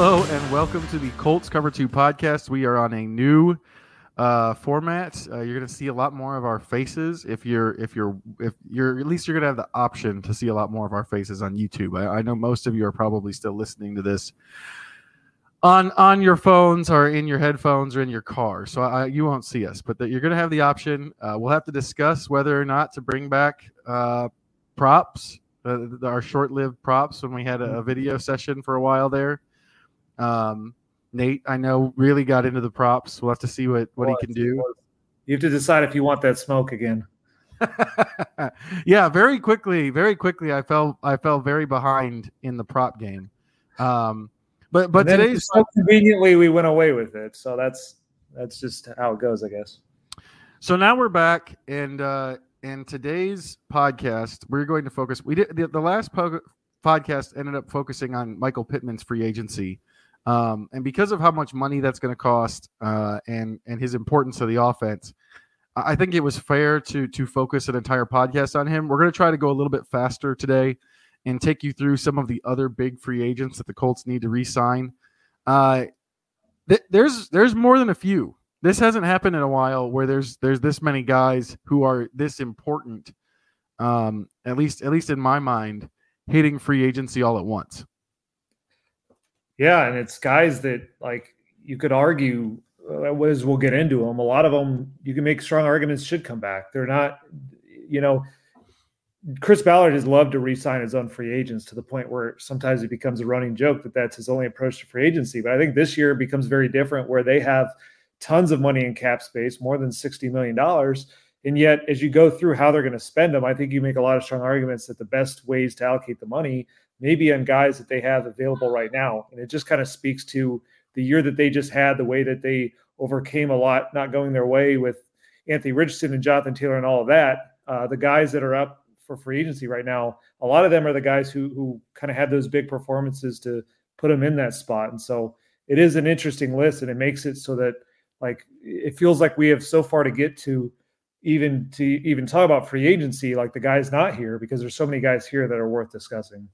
Hello and welcome to the Colts Cover Two podcast. We are on a new uh, format. Uh, you're going to see a lot more of our faces. If you're, if you're, if you're, at least you're going to have the option to see a lot more of our faces on YouTube. I, I know most of you are probably still listening to this on on your phones or in your headphones or in your car, so I, you won't see us. But that you're going to have the option. Uh, we'll have to discuss whether or not to bring back uh, props, uh, our short-lived props when we had a, a video session for a while there. Um, Nate, I know, really got into the props. We'll have to see what what he can do. You have to decide if you want that smoke again. yeah, very quickly, very quickly, I fell I fell very behind in the prop game. Um, but but today's so conveniently we went away with it, so that's that's just how it goes, I guess. So now we're back, and uh, in today's podcast, we're going to focus. We did the, the last po- podcast ended up focusing on Michael Pittman's free agency. Um, and because of how much money that's going to cost uh, and and his importance to the offense, I think it was fair to to focus an entire podcast on him. We're going to try to go a little bit faster today and take you through some of the other big free agents that the Colts need to re-sign. Uh, th- there's there's more than a few. This hasn't happened in a while where there's there's this many guys who are this important. Um, at least at least in my mind, hitting free agency all at once. Yeah, and it's guys that like you could argue uh, as we'll get into them. A lot of them you can make strong arguments should come back. They're not, you know. Chris Ballard has loved to re-sign his own free agents to the point where sometimes it becomes a running joke that that's his only approach to free agency. But I think this year becomes very different, where they have tons of money in cap space, more than sixty million dollars, and yet as you go through how they're going to spend them, I think you make a lot of strong arguments that the best ways to allocate the money maybe on guys that they have available right now. And it just kind of speaks to the year that they just had, the way that they overcame a lot not going their way with Anthony Richardson and Jonathan Taylor and all of that. Uh, the guys that are up for free agency right now, a lot of them are the guys who who kind of had those big performances to put them in that spot. And so it is an interesting list, and it makes it so that like it feels like we have so far to get to even to even talk about free agency like the guys not here because there's so many guys here that are worth discussing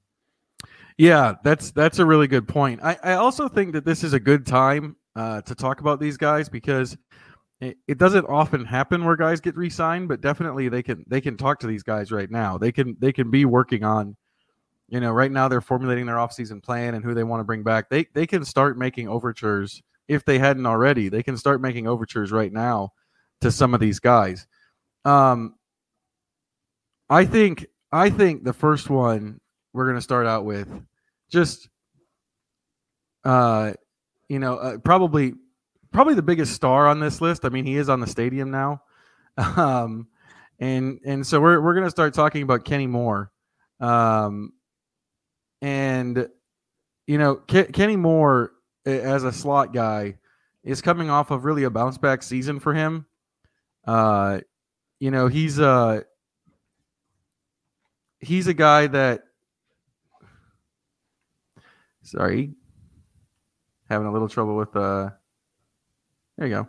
yeah, that's that's a really good point. I, I also think that this is a good time uh, to talk about these guys because it, it, doesn't often happen where guys get re-signed, but definitely they can they can talk to these guys right now. They can they can be working on, you know, right now they're formulating their offseason plan and who they want to bring back. They they can start making overtures if they hadn't already. They can start making overtures right now to some of these guys. Um, I think I think the first one we're going to start out with just uh you know uh, probably probably the biggest star on this list. I mean he is on the stadium now. Um and and so we're we're going to start talking about kenny moore. Um and you know Ke- kenny moore as a slot guy is coming off of really a bounce back season for him. Uh you know he's uh he's a guy that Sorry. Having a little trouble with uh there you go.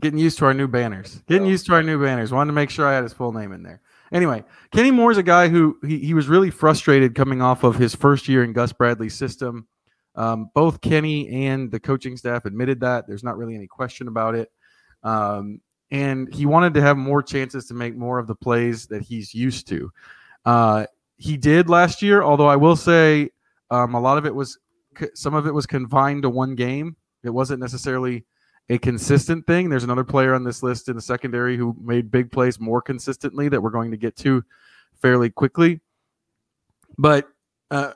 Getting used to our new banners. Getting used to our new banners. Wanted to make sure I had his full name in there. Anyway, Kenny Moore's a guy who he, he was really frustrated coming off of his first year in Gus Bradley's system. Um, both Kenny and the coaching staff admitted that. There's not really any question about it. Um, and he wanted to have more chances to make more of the plays that he's used to. Uh, he did last year, although I will say um, a lot of it was some of it was confined to one game. It wasn't necessarily a consistent thing. There's another player on this list in the secondary who made big plays more consistently that we're going to get to fairly quickly. But uh,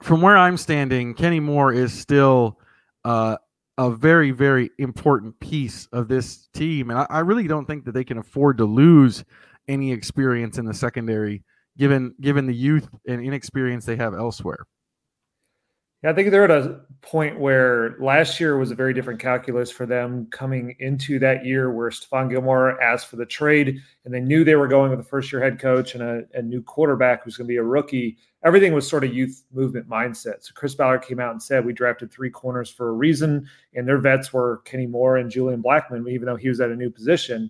from where I'm standing, Kenny Moore is still uh, a very, very important piece of this team. And I, I really don't think that they can afford to lose any experience in the secondary given given the youth and inexperience they have elsewhere. Yeah, I think they're at a point where last year was a very different calculus for them coming into that year where Stephon Gilmore asked for the trade and they knew they were going with a first year head coach and a, a new quarterback who's going to be a rookie. Everything was sort of youth movement mindset. So Chris Ballard came out and said, We drafted three corners for a reason. And their vets were Kenny Moore and Julian Blackmon, even though he was at a new position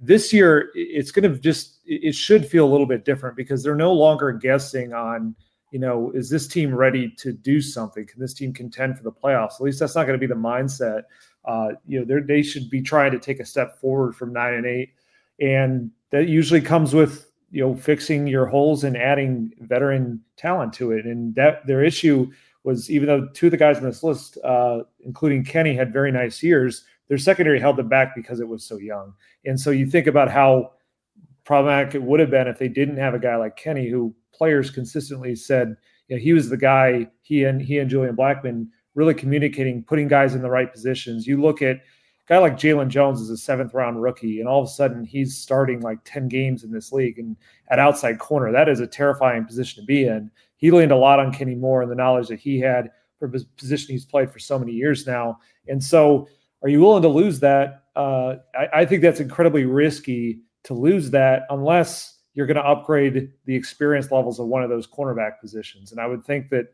this year it's going to just it should feel a little bit different because they're no longer guessing on you know, is this team ready to do something? Can this team contend for the playoffs? At least that's not going to be the mindset. Uh, you know, they should be trying to take a step forward from nine and eight, and that usually comes with you know fixing your holes and adding veteran talent to it. And that their issue was even though two of the guys on this list, uh, including Kenny, had very nice years, their secondary held them back because it was so young. And so you think about how problematic it would have been if they didn't have a guy like Kenny, who players consistently said, you know, he was the guy. He and he and Julian Blackmon really communicating, putting guys in the right positions. You look at a guy like Jaylon Jones is a seventh round rookie, and all of a sudden he's starting like 10 games in this league and at outside corner. That is a terrifying position to be in. He leaned a lot on Kenny Moore and the knowledge that he had for his position he's played for so many years now. And so are you willing to lose that? Uh, I, I think that's incredibly risky to lose that unless you're going to upgrade the experience levels of one of those cornerback positions. And I would think that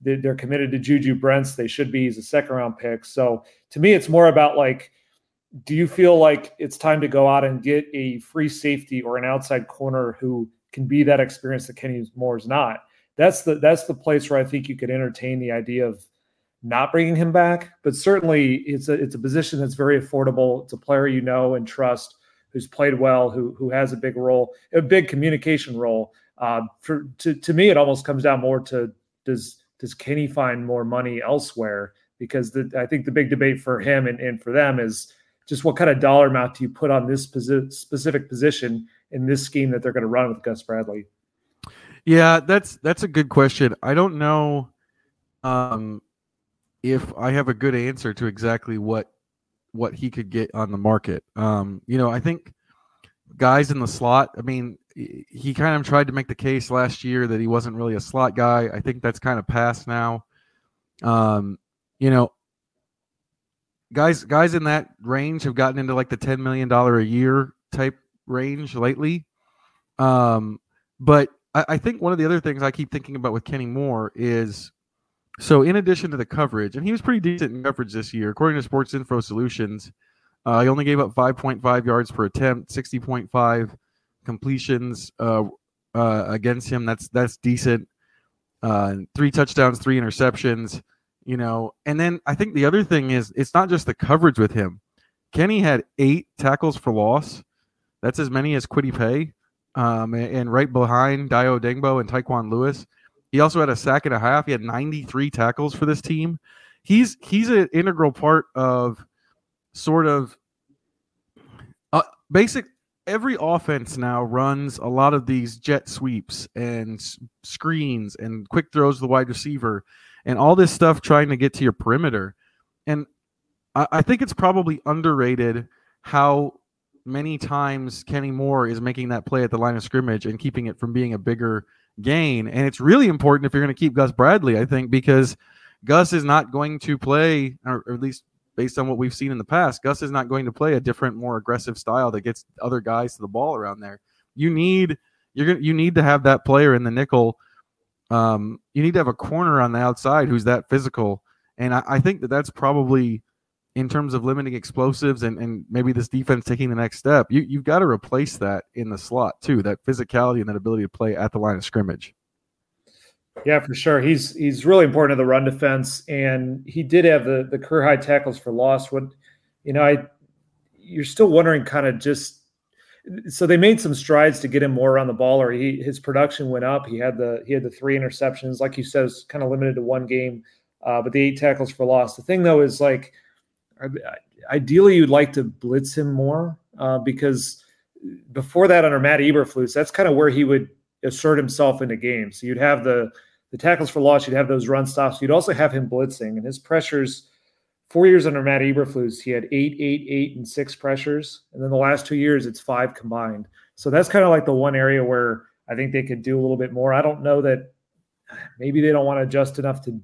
they're committed to Juju Brents. They should be He's a second round pick. So to me, it's more about like, do you feel like it's time to go out and get a free safety or an outside corner who can be that experience that Kenny Moore is not? That's the that's the place where I think you could entertain the idea of not bringing him back. But certainly, it's a it's a position that's very affordable. It's a player you know and trust, who's played well, who who has a big role, a big communication role. Uh, for to to me, it almost comes down more to does does Kenny find more money elsewhere? Because the, I think the big debate for him and, and for them is just what kind of dollar amount do you put on this posi- specific position in this scheme that they're going to run with Gus Bradley? Yeah, that's that's a good question. I don't know. Um, if I have a good answer to exactly what what he could get on the market. Um, you know, I think guys in the slot. I mean, he kind of tried to make the case last year that he wasn't really a slot guy. I think that's kind of past now. Um, you know, guys guys in that range have gotten into like the ten million dollar a year type range lately. Um, but I, I think one of the other things I keep thinking about with Kenny Moore is so, in addition to the coverage, and he was pretty decent in coverage this year, according to Sports Info Solutions, uh, he only gave up 5.5 yards per attempt, 60.5 completions uh, uh, against him. That's that's decent. Uh, three touchdowns, three interceptions. You know, and then I think the other thing is it's not just the coverage with him. Kenny had eight tackles for loss. That's as many as Kwity Paye. Um, and, and, right behind Dayo Odeyingbo and Tyquan Lewis. He also had a sack and a half. He had 93 tackles for this team. He's he's an integral part of sort of uh, basic. Every offense now runs a lot of these jet sweeps and screens and quick throws to the wide receiver and all this stuff trying to get to your perimeter. And I, I think it's probably underrated how many times Kenny Moore is making that play at the line of scrimmage and keeping it from being a bigger gain. And it's really important if you're going to keep Gus Bradley, I think, because Gus is not going to play, or at least based on what we've seen in the past, Gus is not going to play a different, more aggressive style that gets other guys to the ball around there. You need you're you need to have that player in the nickel. Um, you need to have a corner on the outside who's that physical, and I, I think that that's probably in terms of limiting explosives and, and maybe this defense taking the next step, you, you've got to replace that in the slot too, that physicality and that ability to play at the line of scrimmage. Yeah, for sure. He's he's really important to the run defense, and he did have the the career high tackles for loss. What you know, I you're still wondering kind of just so they made some strides to get him more around the ball, or he his production went up. He had the he had the three interceptions, like you said, was kind of limited to one game, uh, but the eight tackles for loss. The thing though is like ideally you'd like to blitz him more uh, because before that under Matt Eberflus, that's kind of where he would assert himself in into games. So you'd have the the tackles for loss, you'd have those run stops, you'd also have him blitzing, and his pressures. Four years under Matt Eberflus, he had eight, eight, eight, and six pressures, and then the last two years it's five combined. So that's kind of like the one area where I think they could do a little bit more. I don't know that maybe they don't want to adjust enough to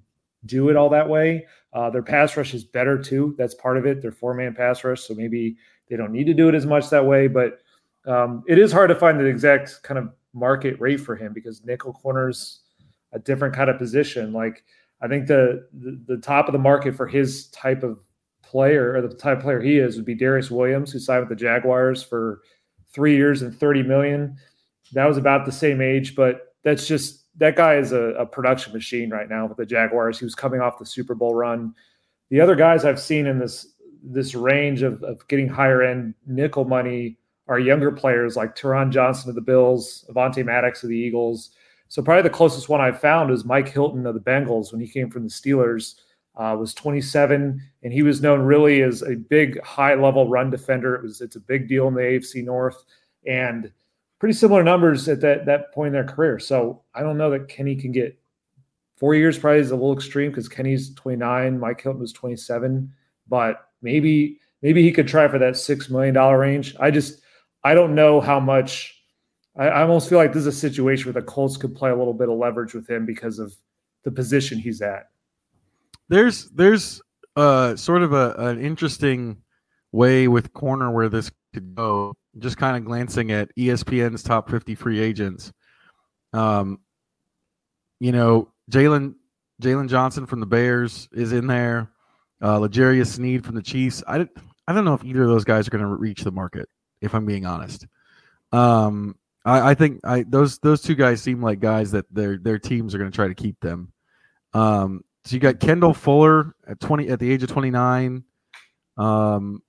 do it all that way. Uh, their pass rush is better too. That's part of it. Their four man pass rush, so maybe they don't need to do it as much that way. But um, it is hard to find the exact kind of market rate for him because nickel corners a different kind of position. Like I think the, the, the top of the market for his type of player or the type of player he is would be Darious Williams, who signed with the Jaguars for three years and thirty million. That was about the same age, but that's just that guy is a, a, production machine right now with the Jaguars. He was coming off the Super Bowl run. The other guys I've seen in this this range of, of getting higher end nickel money are younger players like Taron Johnson of the Bills, Avonte Maddox of the Eagles. So probably the closest one I've found is Mike Hilton of the Bengals when he came from the Steelers. Uh, was 27, and he was known really as a big, high-level run defender. It was it's a big deal in the AFC North, and pretty similar numbers at that that point in their career. So I don't know that Kenny can get four years. Probably is a little extreme because Kenny's 29, Mike Hilton was 27, but maybe maybe he could try for that six million dollar range. I just I don't know how much. I, I almost feel like this is a situation where the Colts could play a little bit of leverage with him because of the position he's at. There's there's uh sort of a an interesting way with corner where this could go. Just kind of glancing at ESPN's top 50 free agents. Um, you know, Jaylon Jaylon Johnson from the Bears is in there. Uh, L'Jarius Sneed from the Chiefs. I I don't know if either of those guys are going to reach the market if I'm being honest. Um, I, I, think I those those two guys seem like guys that their their teams are going to try to keep them. Um, so you got Kendall Fuller at twenty at the age of twenty nine. Um,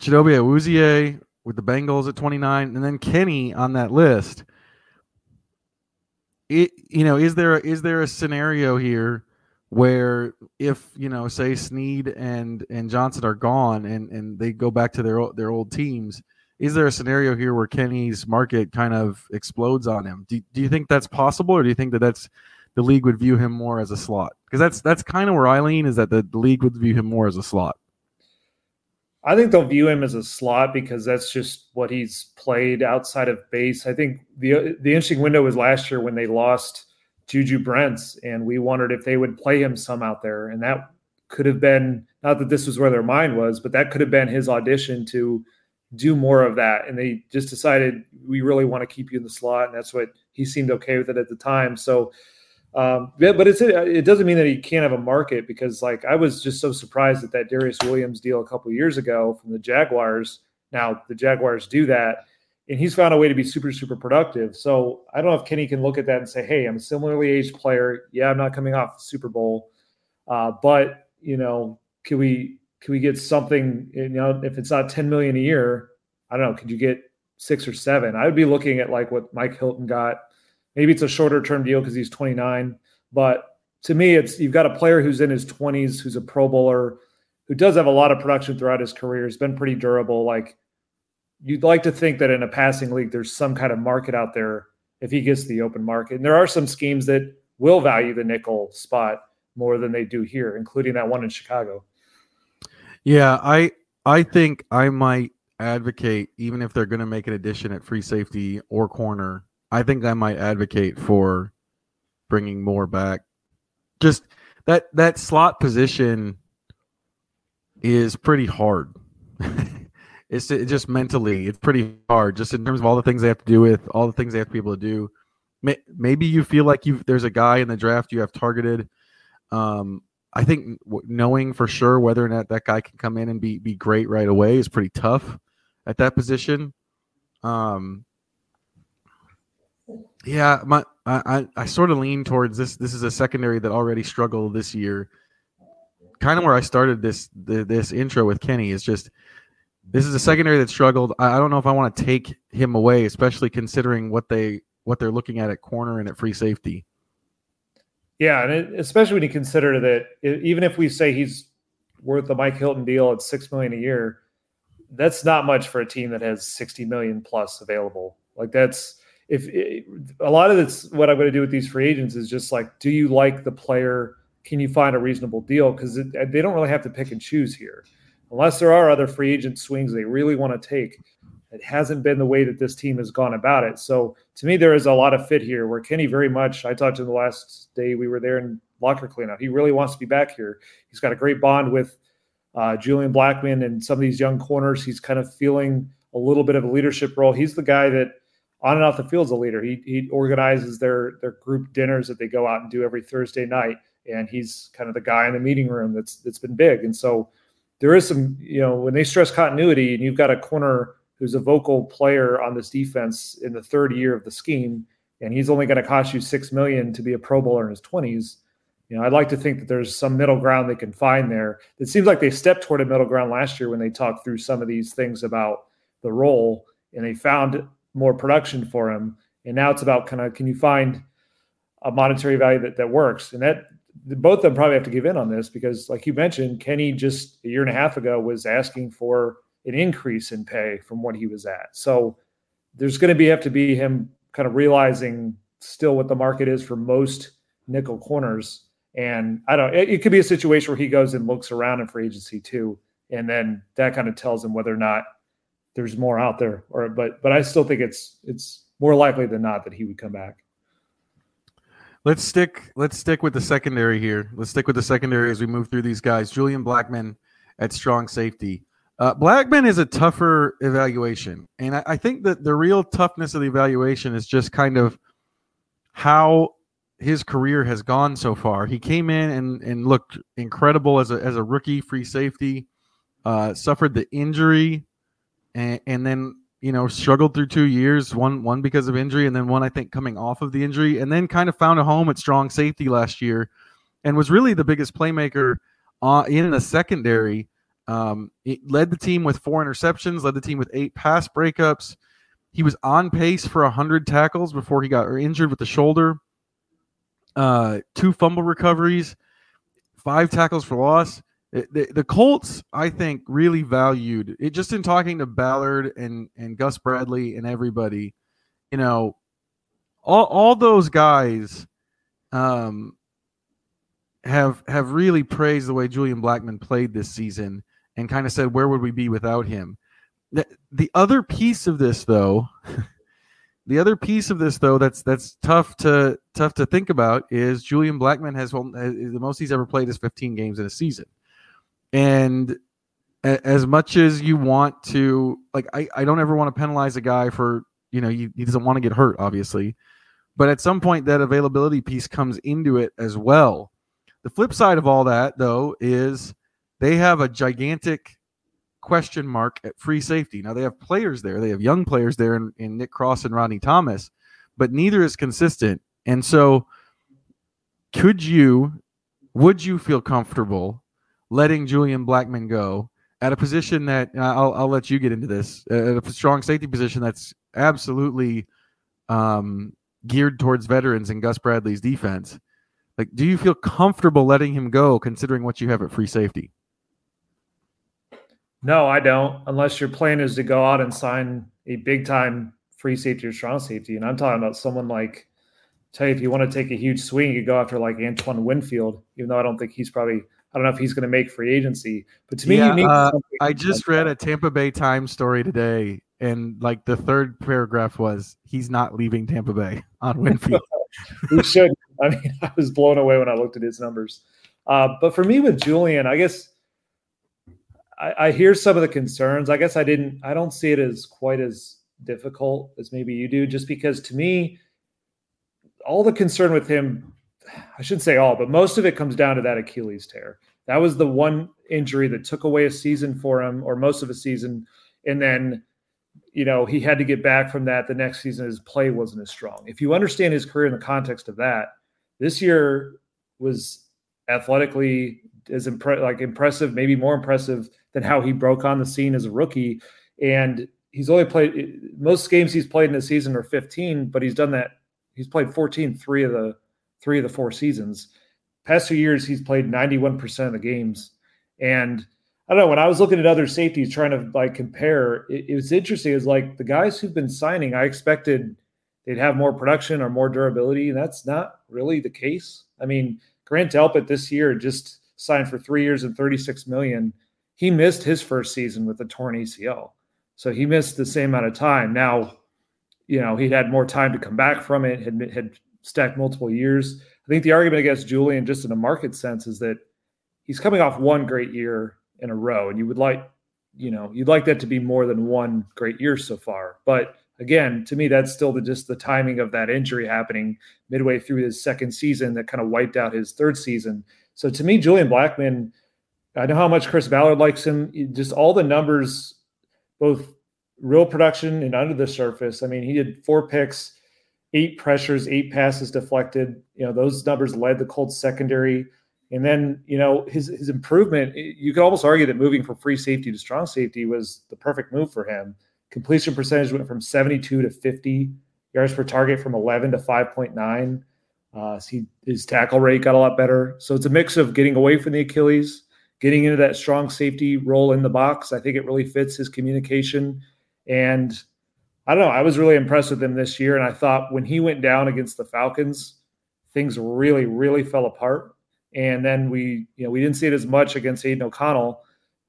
Chidobe Awuzie with the Bengals at 29, and then Kenny on that list. It you know is there is there a scenario here where if you know say Sneed and and Johnson are gone and and they go back to their their old teams is there a scenario here where Kenny's market kind of explodes on him? Do, do you think that's possible or do you think that that's the league would view him more as a slot? Because that's that's kind of where I lean is that the, the league would view him more as a slot I think they'll view him as a slot because that's just what he's played outside of base. I think the the interesting window was last year when they lost Juju Brents, and we wondered if they would play him some out there, and that could have been not that this was where their mind was, but that could have been his audition to do more of that. And they just decided we really want to keep you in the slot, and that's what he seemed okay with it at the time. So, um, yeah, but it's it doesn't mean that he can't have a market because like I was just so surprised at that Darious Williams deal a couple years ago from the Jaguars. Now the Jaguars do that and he's found a way to be super super productive. So I don't know if Kenny can look at that and say, "Hey, I'm a similarly aged player. Yeah, I'm not coming off the Super Bowl, uh, but you know, can we can we get something? You know, if it's not 10 million a year, I don't know. Could you get six or seven? I would be looking at like what Mike Hilton got. Maybe it's a shorter term deal because he's 29, but to me, it's you've got a player who's in his 20s, who's a Pro Bowler, who does have a lot of production throughout his career. He's been pretty durable. Like you'd like to think that in a passing league, there's some kind of market out there if he gets the open market. And there are some schemes that will value the nickel spot more than they do here, including that one in Chicago. Yeah, I I think I might advocate even if they're going to make an addition at free safety or corner. I think I might advocate for bringing more back. Just that that slot position is pretty hard. it's just mentally it's pretty hard just in terms of all the things they have to do with all the things they have to be able to do maybe you feel like you there's a guy in the draft you have targeted um, i think knowing for sure whether or not that guy can come in and be be great right away is pretty tough at that position um, yeah my I, I sort of lean towards this this is a secondary that already struggled this year kind of where i started this this intro with kenny is just this is a secondary that struggled. I, don't know if I want to take him away, especially considering what they what they're looking at at corner and at free safety. Yeah, and it, especially when you consider that it, even if we say he's worth the Mike Hilton deal at six million a year, that's not much for a team that has sixty million plus available. Like that's if it, a lot of this, what I'm going to do with these free agents is just like, do you like the player? Can you find a reasonable deal? Because they don't really have to pick and choose here unless there are other free agent swings they really want to take. It hasn't been the way that this team has gone about it. So to me, there is a lot of fit here where Kenny very much, I talked to him the last day we were there in locker cleanout. He really wants to be back here. He's got a great bond with uh, Julian Blackmon and some of these young corners. He's kind of feeling a little bit of a leadership role. He's the guy that on and off the field is a leader. He, he organizes their, their group dinners that they go out and do every Thursday night. And he's kind of the guy in the meeting room that's, that's been big. And so there is some, you know, when they stress continuity and you've got a corner who's a vocal player on this defense in the third year of the scheme, and he's only going to cost you six million to be a Pro Bowler in his twenties. You know, I'd like to think that there's some middle ground they can find there. It seems like they stepped toward a middle ground last year when they talked through some of these things about the role, and they found more production for him. And now it's about kind of can you find a monetary value that that works, and that both of them probably have to give in on this because, like you mentioned, Kenny just a year and a half ago was asking for an increase in pay from what he was at. So there's going to be have to be him kind of realizing still what the market is for most nickel corners. And I don't. It, it could be a situation where he goes and looks around in free agency too, and then that kind of tells him whether or not there's more out there. Or but but I still think it's it's more likely than not that he would come back. Let's stick. Let's stick with the secondary here. Let's stick with the secondary as we move through these guys. Julian Blackmon at strong safety. Uh, Blackmon is a tougher evaluation, and I, I think that the real toughness of the evaluation is just kind of how his career has gone so far. He came in and, and looked incredible as a as a rookie free safety. Uh, suffered the injury, and, and then you know, struggled through two years, one one because of injury, and then one I think coming off of the injury, and then kind of found a home at strong safety last year, and was really the biggest playmaker uh, in the secondary. Um, led the team with four interceptions, led the team with eight pass breakups. He was on pace for hundred tackles before he got injured with the shoulder. Uh, two fumble recoveries, five tackles for loss the, the Colts, I think, really valued it. Just in talking to Ballard and and Gus Bradley and everybody, you know, all all those guys, um, have have really praised the way Julian Blackmon played this season and kind of said, where would we be without him? The, the other piece of this, though, the other piece of this, though, that's that's tough to tough to think about is Julian Blackmon has the most he's ever played is 15 games in a season. And as much as you want to, like, I, I don't ever want to penalize a guy for, you know, he, he doesn't want to get hurt, obviously. But at some point, that availability piece comes into it as well. The flip side of all that, though, is they have a gigantic question mark at free safety. Now, they have players there, they have young players there in, in Nick Cross and Rodney Thomas, but neither is consistent. And so, could you, would you feel comfortable letting Julian Blackmon go at a position that I'll, I'll let you get into this at a strong safety position that's absolutely um, geared towards veterans and Gus Bradley's defense. Like, do you feel comfortable letting him go considering what you have at free safety? No, I don't. Unless your plan is to go out and sign a big time free safety or strong safety. And I'm talking about someone like, tell you, if you want to take a huge swing, you go after like Antoine Winfield, even though I don't think he's probably I don't know if he's going to make free agency, but to me, yeah, uh, I just read a Tampa Bay Times story today, and like the third paragraph was he's not leaving Tampa Bay on Winfield. he should. I mean, I was blown away when I looked at his numbers. Uh, but for me with Julian, I guess I, I hear some of the concerns. I guess I didn't. I don't see it as quite as difficult as maybe you do, just because to me, all the concern with him I shouldn't say all, but most of it comes down to that Achilles tear. That was the one injury that took away a season for him, or most of a season. And then, you know, he had to get back from that. The next season, his play wasn't as strong. If you understand his career in the context of that, this year was athletically as impre- like impressive, maybe more impressive than how he broke on the scene as a rookie. And he's only played most games he's played in the season are 15, but he's done that. He's played 14, three of the three of the four seasons. Past two years, he's played 91% of the games. And I don't know, when I was looking at other safeties trying to like compare, it, it was interesting. Is like the guys who've been signing, I expected they'd have more production or more durability. And that's not really the case. I mean, Grant Delpit this year just signed for three years and 36 million. He missed his first season with a torn ACL. So he missed the same amount of time. Now, you know, he'd had more time to come back from it, had, had stacked multiple years. I think the argument against Julian, just in a market sense, is that he's coming off one great year in a row, and you would like, you know, you'd like that to be more than one great year so far. But again, to me, that's still the, just the timing of that injury happening midway through his second season that kind of wiped out his third season. So to me, Julian Blackmon, I know how much Chris Ballard likes him. Just all the numbers, both real production and under the surface. I mean, he did four picks, eight pressures, eight passes deflected. You know, those numbers led the Colts secondary. And then, you know, his his improvement, you could almost argue that moving from free safety to strong safety was the perfect move for him. Completion percentage went from 72 to 50, yards per target from 11 to 5.9. Uh, he, his tackle rate got a lot better. So it's a mix of getting away from the Achilles, getting into that strong safety role in the box. I think it really fits his communication. And I don't know. I was really impressed with him this year. And I thought when he went down against the Falcons, things really, really fell apart. And then we, you know, we didn't see it as much against Aidan O'Connell,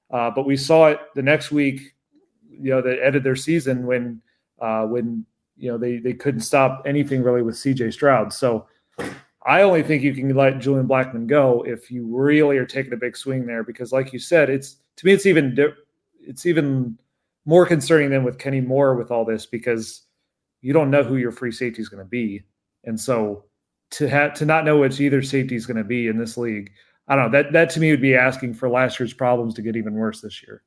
uh, but we saw it the next week. You know, that ended their season when, uh, when you know they they couldn't stop anything really with C.J. Stroud. So I only think you can let Julian Blackmon go if you really are taking a big swing there, because like you said, it's to me it's even it's even more concerning than with Kenny Moore with all this because you don't know who your free safety is going to be, and so to have to not know which either safety is going to be in this league, I don't know that that to me would be asking for last year's problems to get even worse this year.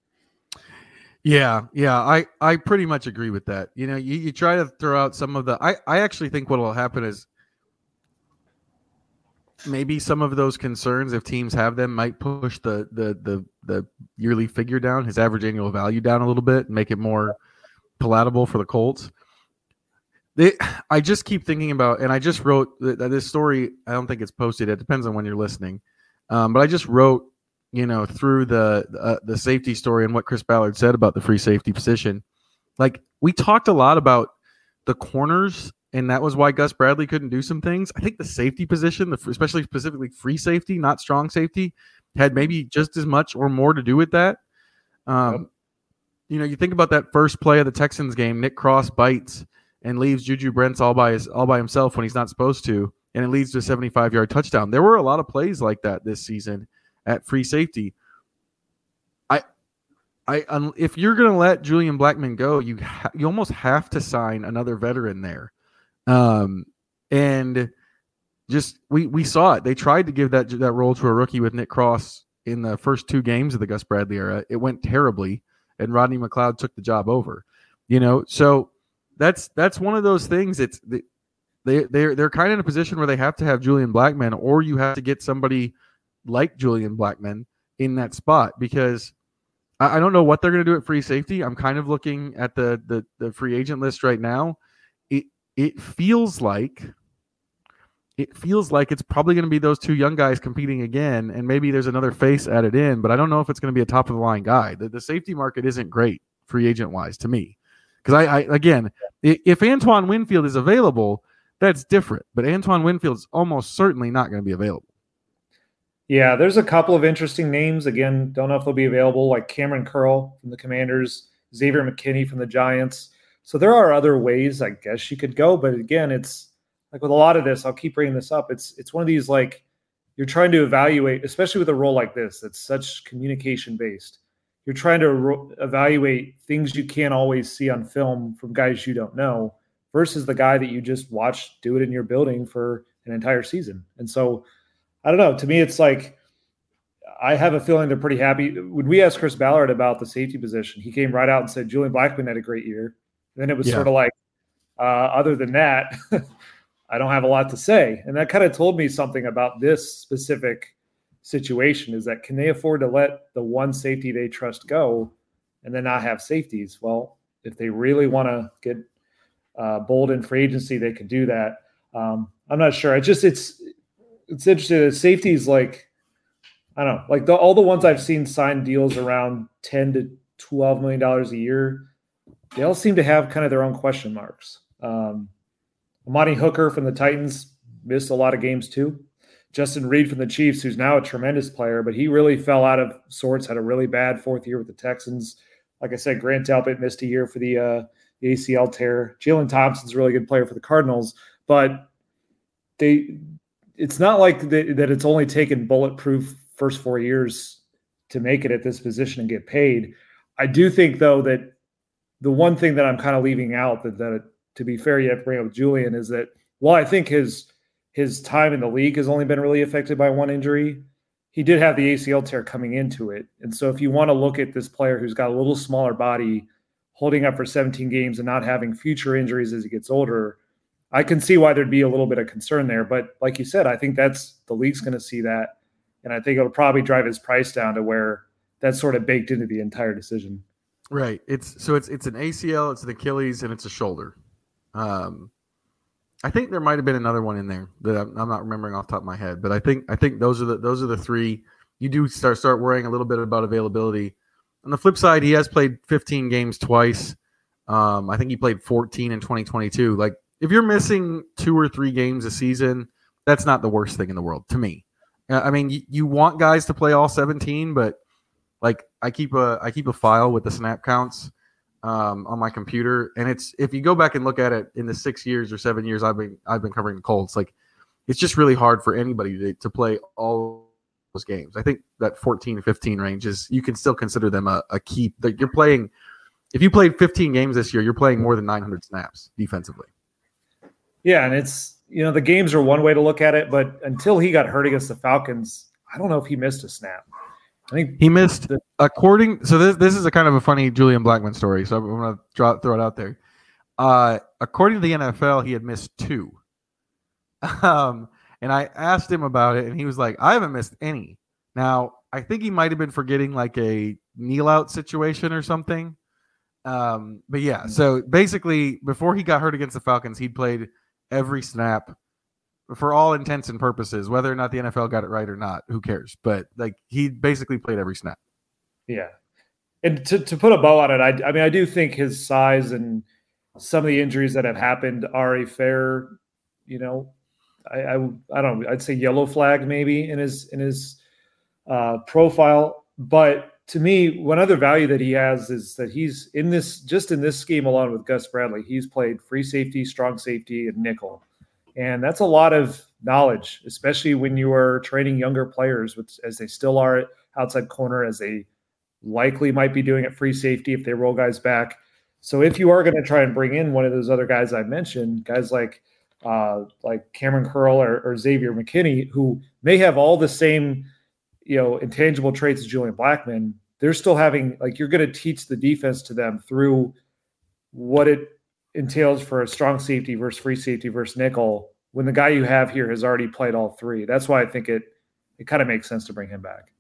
Yeah, yeah, I I pretty much agree with that. You know, you, you try to throw out some of the I I actually think what will happen is maybe some of those concerns, if teams have them, might push the the the the yearly figure down, his average annual value down a little bit, and make it more palatable for the Colts. They, I just keep thinking about, and I just wrote this story. I don't think it's posted. It depends on when you're listening, um, but I just wrote, you know, through the uh, the safety story and what Chris Ballard said about the free safety position. Like we talked a lot about the corners and that was why Gus Bradley couldn't do some things. I think the safety position, the, especially specifically free safety, not strong safety, had maybe just as much or more to do with that. Um, yep. You know, you think about that first play of the Texans game. Nick Cross bites and leaves Juju Brents all by his, all by himself when he's not supposed to, and it leads to a 75 yard touchdown. There were a lot of plays like that this season at free safety. I, I, if you're going to let Julian Blackmon go, you ha- you almost have to sign another veteran there um, and just we we saw it. They tried to give that that role to a rookie with Nick Cross in the first two games of the Gus Bradley era. It went terribly, and Rodney McLeod took the job over. You know, so that's that's one of those things. It's they they they're kind of in a position where they have to have Julian Blackmon, or you have to get somebody like Julian Blackmon in that spot because I, I don't know what they're going to do at free safety. I'm kind of looking at the the the free agent list right now it feels like it feels like it's probably going to be those two young guys competing again, and maybe there's another face added in, but I don't know if it's going to be a top of the line guy. The, the safety market isn't great free agent wise to me, because I, I again, if Antoine Winfield is available, that's different, but Antoine Winfield is almost certainly not going to be available. Yeah, there's a couple of interesting names. Again, don't know if they'll be available, like Kamren Curl from the Commanders, Xavier McKinney from the Giants. So there are other ways, I guess, you could go. But again, it's like with a lot of this, I'll keep bringing this up. It's it's one of these like you're trying to evaluate, especially with a role like this that's such communication based. You're trying to evaluate things you can't always see on film from guys you don't know versus the guy that you just watched do it in your building for an entire season. And so I don't know. To me, it's like I have a feeling they're pretty happy. When we asked Chris Ballard about the safety position, he came right out and said Julian Blackmon had a great year. Then it was yeah. sort of like, uh, other than that, I don't have a lot to say. And that kind of told me something about this specific situation is that can they afford to let the one safety they trust go and then not have safeties? Well, if they really want to get uh, bold in free agency, they can do that. Um, I'm not sure. I just it's it's interesting. The safeties like I don't know, like the, all the ones I've seen sign deals around ten to twelve million dollars a year they all seem to have kind of their own question marks. Um, Amani Hooker from the Titans missed a lot of games too. Justin Reid from the Chiefs, who's now a tremendous player, but he really fell out of sorts, had a really bad fourth year with the Texans. Like I said, Grant Delpit missed a year for the, uh, the ACL tear. Jalen Thompson's a really good player for the Cardinals, but they it's not like they, that it's only taken bulletproof first four years to make it at this position and get paid. I do think though that the one thing that I'm kind of leaving out that, that to be fair, you have to bring up Julian is that while I think his his time in the league has only been really affected by one injury, he did have the ACL tear coming into it. And so if you want to look at this player who's got a little smaller body holding up for 17 games and not having future injuries as he gets older, I can see why there'd be a little bit of concern there. But like you said, I think that's the league's going to see that. And I think it'll probably drive his price down to where that's sort of baked into the entire decision. Right. It's so it's it's an ACL, it's an Achilles, and it's a shoulder. Um, I think there might have been another one in there that I'm, I'm, not remembering off top of my head, but I think I think those are the those are the three. You do start start worrying a little bit about availability. On the flip side, he has played 15 games twice. Um, I think he played 14 in 2022. Like if you're missing two or three games a season, that's not the worst thing in the world to me. Uh, I mean, you, you want guys to play all 17, but like I keep a I keep a file with the snap counts um, on my computer, and it's if you go back and look at it in the six years or seven years I've been I've been covering the Colts, like it's just really hard for anybody to, to play all those games. I think that 14 15 range is you can still consider them a, a key that you're playing. If you played 15 games this year, you're playing more than 900 snaps defensively. Yeah, and it's you know the games are one way to look at it, but until he got hurt against the Falcons, I don't know if he missed a snap. I think he missed the, according. So this this is a kind of a funny Julian Blackmon story. So I'm going to draw throw it out there. Uh, according to the NFL, he had missed two. Um, and I asked him about it, and he was like, "I haven't missed any." Now I think he might have been forgetting like a kneel out situation or something. Um, but yeah, so basically, before he got hurt against the Falcons, he'd played every snap for all intents and purposes, whether or not the NFL got it right or not, who cares? But like he basically played every snap. Yeah. And to, to put a bow on it, I, I mean, I do think his size and some of the injuries that have happened are a fair, you know, I, I, I don't know, I'd say yellow flag maybe in his, in his uh, profile. But to me, one other value that he has is that he's in this, just in this scheme alone with Gus Bradley, he's played free safety, strong safety, and nickel and that's a lot of knowledge, especially when you are training younger players, with, as they still are outside corner, as they likely might be doing at free safety if they roll guys back. So if you are going to try and bring in one of those other guys I mentioned, guys like uh, like Kamren Curl or, or, Xavier McKinney, who may have all the same, you know, intangible traits as Julian Blackmon, they're still having like you're going to teach the defense to them through what it entails for a strong safety versus free safety versus nickel when the guy you have here has already played all three. That's why I think it it kind of makes sense to bring him back.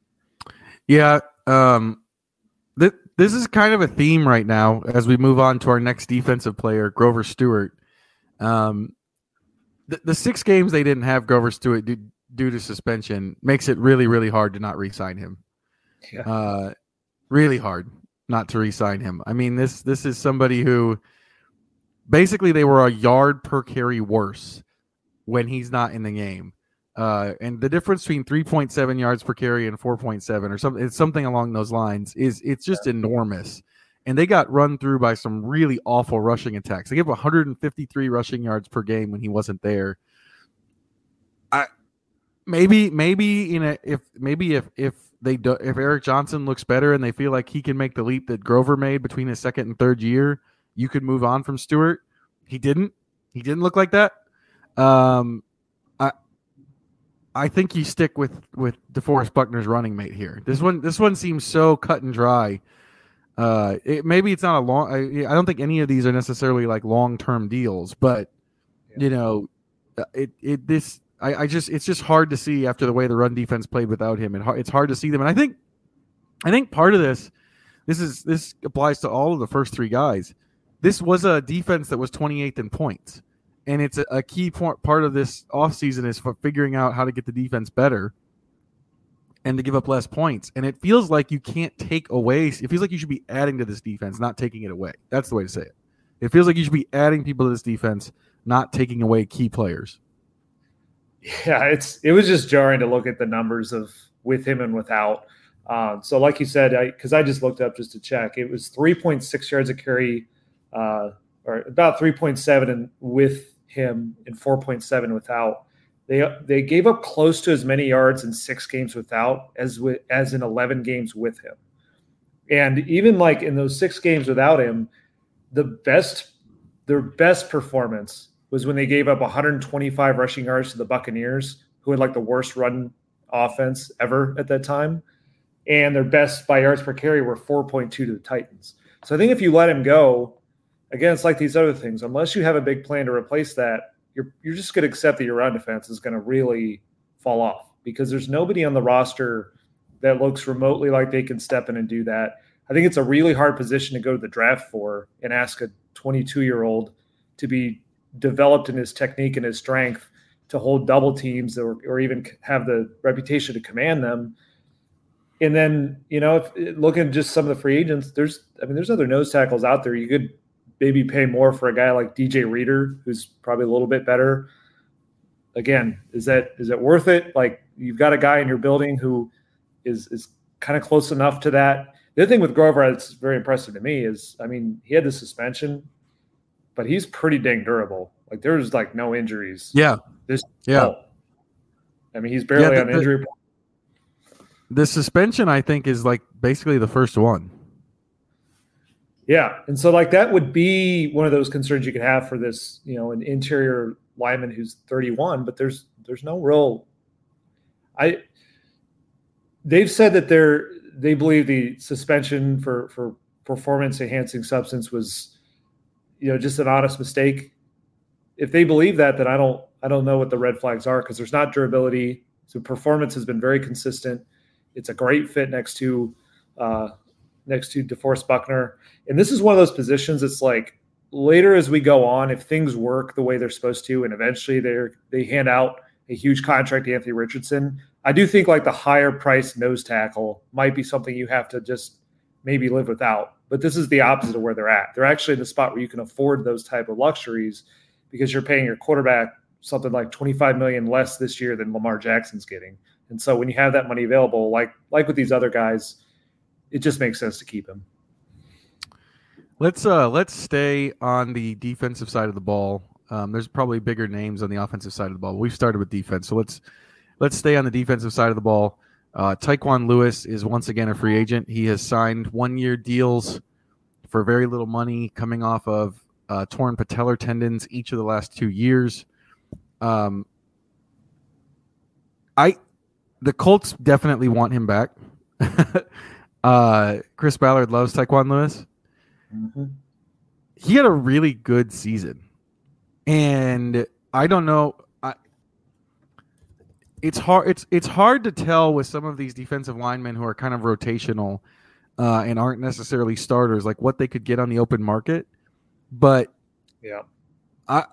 Yeah, um, th- this is kind of a theme right now as we move on to our next defensive player, Grover Stewart. Um, the, the six games they didn't have Grover Stewart due, due to suspension makes it really, really hard to not re-sign him. Yeah. Uh, really hard not to re-sign him. I mean this this is somebody who basically they were a yard per carry worse when he's not in the game. Uh, and the difference between 3.7 yards per carry and 4.7 or something, it's something along those lines is it's just enormous. And they got run through by some really awful rushing attacks. They gave 153 rushing yards per game when he wasn't there. I maybe maybe in a if maybe if if they do if Eric Johnson looks better and they feel like he can make the leap that Grover made between his second and third year, you could move on from Stewart. He didn't. He didn't look like that. Um, I I think you stick with with DeForest Buckner's running mate here. This one this one seems so cut and dry. Uh, it, maybe it's not a long. I, I don't think any of these are necessarily like long term deals, but you know, uh, it it this I, I just it's just hard to see after the way the run defense played without him, it's hard to see them. And I think I think part of this this is this applies to all of the first three guys. This was a defense that was 28th in points and it's a, key point, part of this offseason is for figuring out how to get the defense better and to give up less points. And it feels like you can't take away. It feels like you should be adding to this defense, not taking it away. That's the way to say it. It feels like you should be adding people to this defense, not taking away key players. Yeah, it's it was just jarring to look at the numbers of with him and without. Um, so, like you said, because I, I, just looked up just to check, it was 3.6 yards a carry, uh, or about 3.7, and with him and 4.7 without. They they gave up close to as many yards in six games without as with, as in 11 games with him. And even like in those six games without him, the best their best performance was when they gave up 125 rushing yards to the Buccaneers, who had like the worst run offense ever at that time. And their best by yards per carry were 4.2 to the Titans. So I think if you let him go, again, it's like these other things. Unless you have a big plan to replace that, you're you're just going to accept that your run defense is going to really fall off because there's nobody on the roster that looks remotely like they can step in and do that. I think it's a really hard position to go to the draft for and ask a 22 year old to be developed in his technique and his strength to hold double teams or, or even have the reputation to command them. And then, you know, if looking at just some of the free agents, there's, I mean, there's other nose tackles out there. You could maybe pay more for a guy like DJ Reader, who's probably a little bit better. Again, is that is it worth it? Like you've got a guy in your building who is is kind of close enough to that. The other thing with Grover that's very impressive to me is, I mean, he had the suspension, but he's pretty dang durable. Like there's like no injuries. Yeah. This yeah. Oh. I mean, he's barely yeah, the, on injury. The, the suspension, I think, is like basically the first one. Yeah, and so like that would be one of those concerns you could have for this, you know, an interior lineman who's 31, but there's there's no real. I. They've said that they're they believe the suspension for for performance enhancing substance was, you know, just an honest mistake. If they believe that, then I don't I don't know what the red flags are because there's not durability. So performance has been very consistent. It's a great fit next to uh, next to DeForest Buckner. And this is one of those positions it's like later as we go on, if things work the way they're supposed to, and eventually they they hand out a huge contract to Anthony Richardson, I do think like the higher price nose tackle might be something you have to just maybe live without. But this is the opposite of where they're at. They're actually in the spot where you can afford those type of luxuries because you're paying your quarterback something like 25 million less this year than Lamar Jackson's getting. And so when you have that money available, like like with these other guys, it just makes sense to keep him. Let's uh let's stay on the defensive side of the ball. Um, there's probably bigger names on the offensive side of the ball. We've started with defense, so let's let's stay on the defensive side of the ball. Uh, Tyquan Lewis is once again a free agent. He has signed one-year deals for very little money, coming off of uh, torn patellar tendons each of the last two years. Um, I the Colts definitely want him back. Uh, Chris Ballard loves Tyquan Lewis. Mm-hmm. He had a really good season, and I don't know. I, it's hard. It's it's hard to tell with some of these defensive linemen who are kind of rotational uh, and aren't necessarily starters, like what they could get on the open market. But yeah, I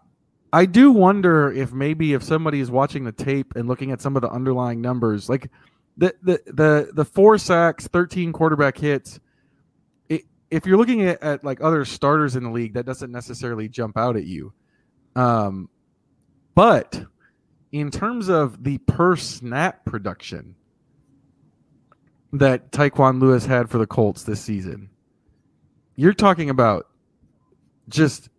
I do wonder if maybe if somebody is watching the tape and looking at some of the underlying numbers, like the the the the four sacks, thirteen quarterback hits. It, if you're looking at, at like other starters in the league, that doesn't necessarily jump out at you. Um, but in terms of the per snap production that Tyquan Lewis had for the Colts this season, you're talking about just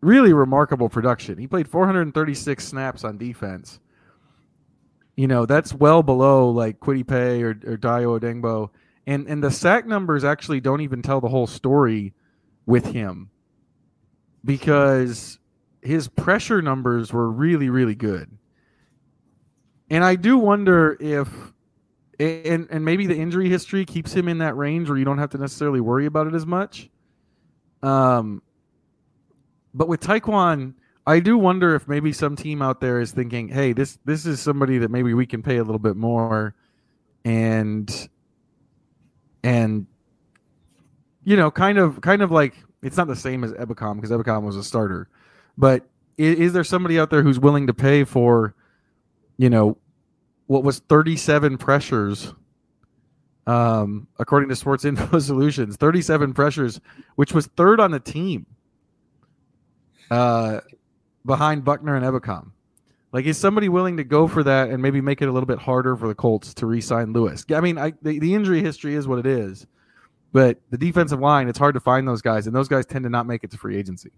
really remarkable production. He played 436 snaps on defense you know, that's well below like Paye or, or Dayo Odeyingbo. And and the sack numbers actually don't even tell the whole story with him because his pressure numbers were really, really good. And I do wonder if and and maybe the injury history keeps him in that range where you don't have to necessarily worry about it as much. Um but with Tyquan, I do wonder if maybe some team out there is thinking, "Hey, this this is somebody that maybe we can pay a little bit more," and and you know, kind of kind of like it's not the same as Ebukam because Ebukam was a starter, but is, is there somebody out there who's willing to pay for, you know, what was thirty seven pressures? Um, according to Sports Info Solutions, 37 pressures, which was third on the team. Uh, behind Buckner and Ebukam? Like, is somebody willing to go for that and maybe make it a little bit harder for the Colts to re-sign Lewis? I mean, I, the, the injury history is what it is, but the defensive line, it's hard to find those guys, and those guys tend to not make it to free agency.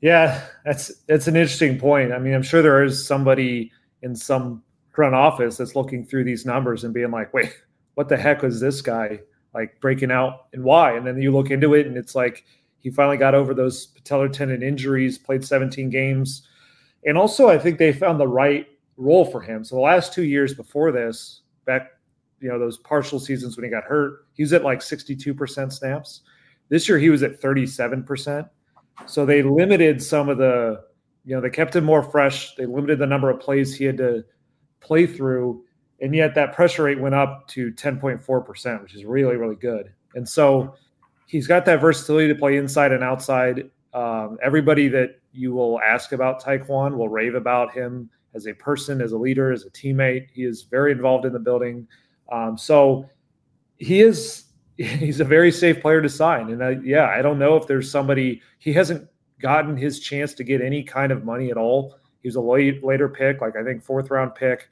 Yeah, that's that's an interesting point. I mean, I'm sure there is somebody in some front office that's looking through these numbers and being like, "Wait, what the heck was this guy like breaking out and why?" And then you look into it, and it's like he finally got over those patellar tendon injuries, played 17 games. And also, I think they found the right role for him. So the last two years before this, back you know those partial seasons when he got hurt, he was at like 62% snaps. This year he was at 37%. So they limited some of the, you know, they kept him more fresh. They limited the number of plays he had to play through. And yet that pressure rate went up to 10.4%, which is really, really good. And so he's got that versatility to play inside and outside. Um, everybody that you will ask about Tyquan will rave about him as a person, as a leader, as a teammate. He is very involved in the building. Um, so he is he's a very safe player to sign. And I, yeah, I don't know if there's somebody he hasn't gotten his chance to get any kind of money at all. He was a late, later pick, like I think fourth round pick.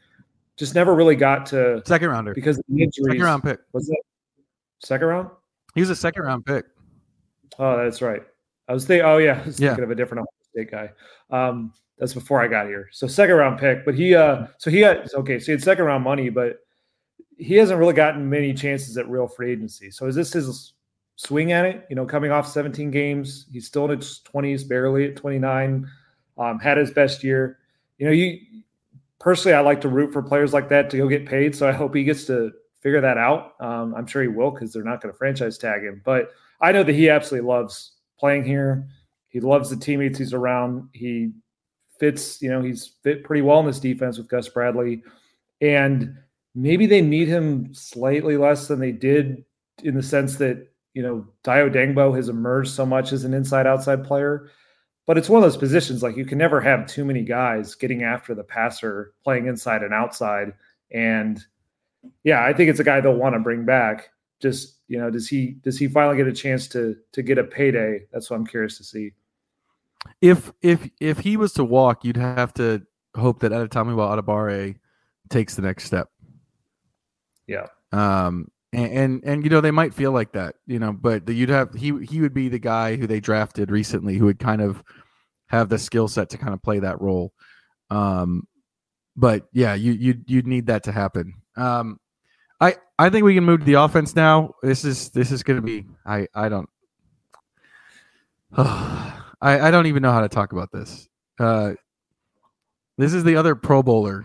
Just never really got to second rounder because of the injuries. Second round pick. Was that second round? He was a second round pick. Oh, that's right. I was thinking. Oh yeah, I was Yeah. thinking of a different Ohio State guy. Um, that's before I got here. So second round pick, but he uh, so he got okay. So he had second round money, but he hasn't really gotten many chances at real free agency. So is this his swing at it? You know, coming off 17 games, he's still in his 20s, barely at 29. Um, had his best year. You know, you personally, I like to root for players like that to go get paid. So I hope he gets to figure that out. Um, I'm sure he will because they're not going to franchise tag him. But I know that he absolutely loves playing here. He loves the teammates he's around. He fits, you know, he's fit pretty well in this defense with Gus Bradley. And maybe they need him slightly less than they did in the sense that, you know, Odeyingbo has emerged so much as an inside outside player. But it's one of those positions like you can never have too many guys getting after the passer, playing inside and outside. And yeah, I think it's a guy they'll want to bring back. Just you know, does he does he finally get a chance to to get a payday? That's what I'm curious to see. If if if he was to walk, you'd have to hope that Adetomiwa Adebare takes the next step. Yeah. Um, and, and and you know they might feel like that, you know, but you'd have he he would be the guy who they drafted recently who would kind of have the skill set to kind of play that role. Um, but yeah, you you you'd need that to happen. Um, I I think we can move to the offense now. This is this is going to be I I don't I I don't even know how to talk about this. Uh, this is the other Pro Bowler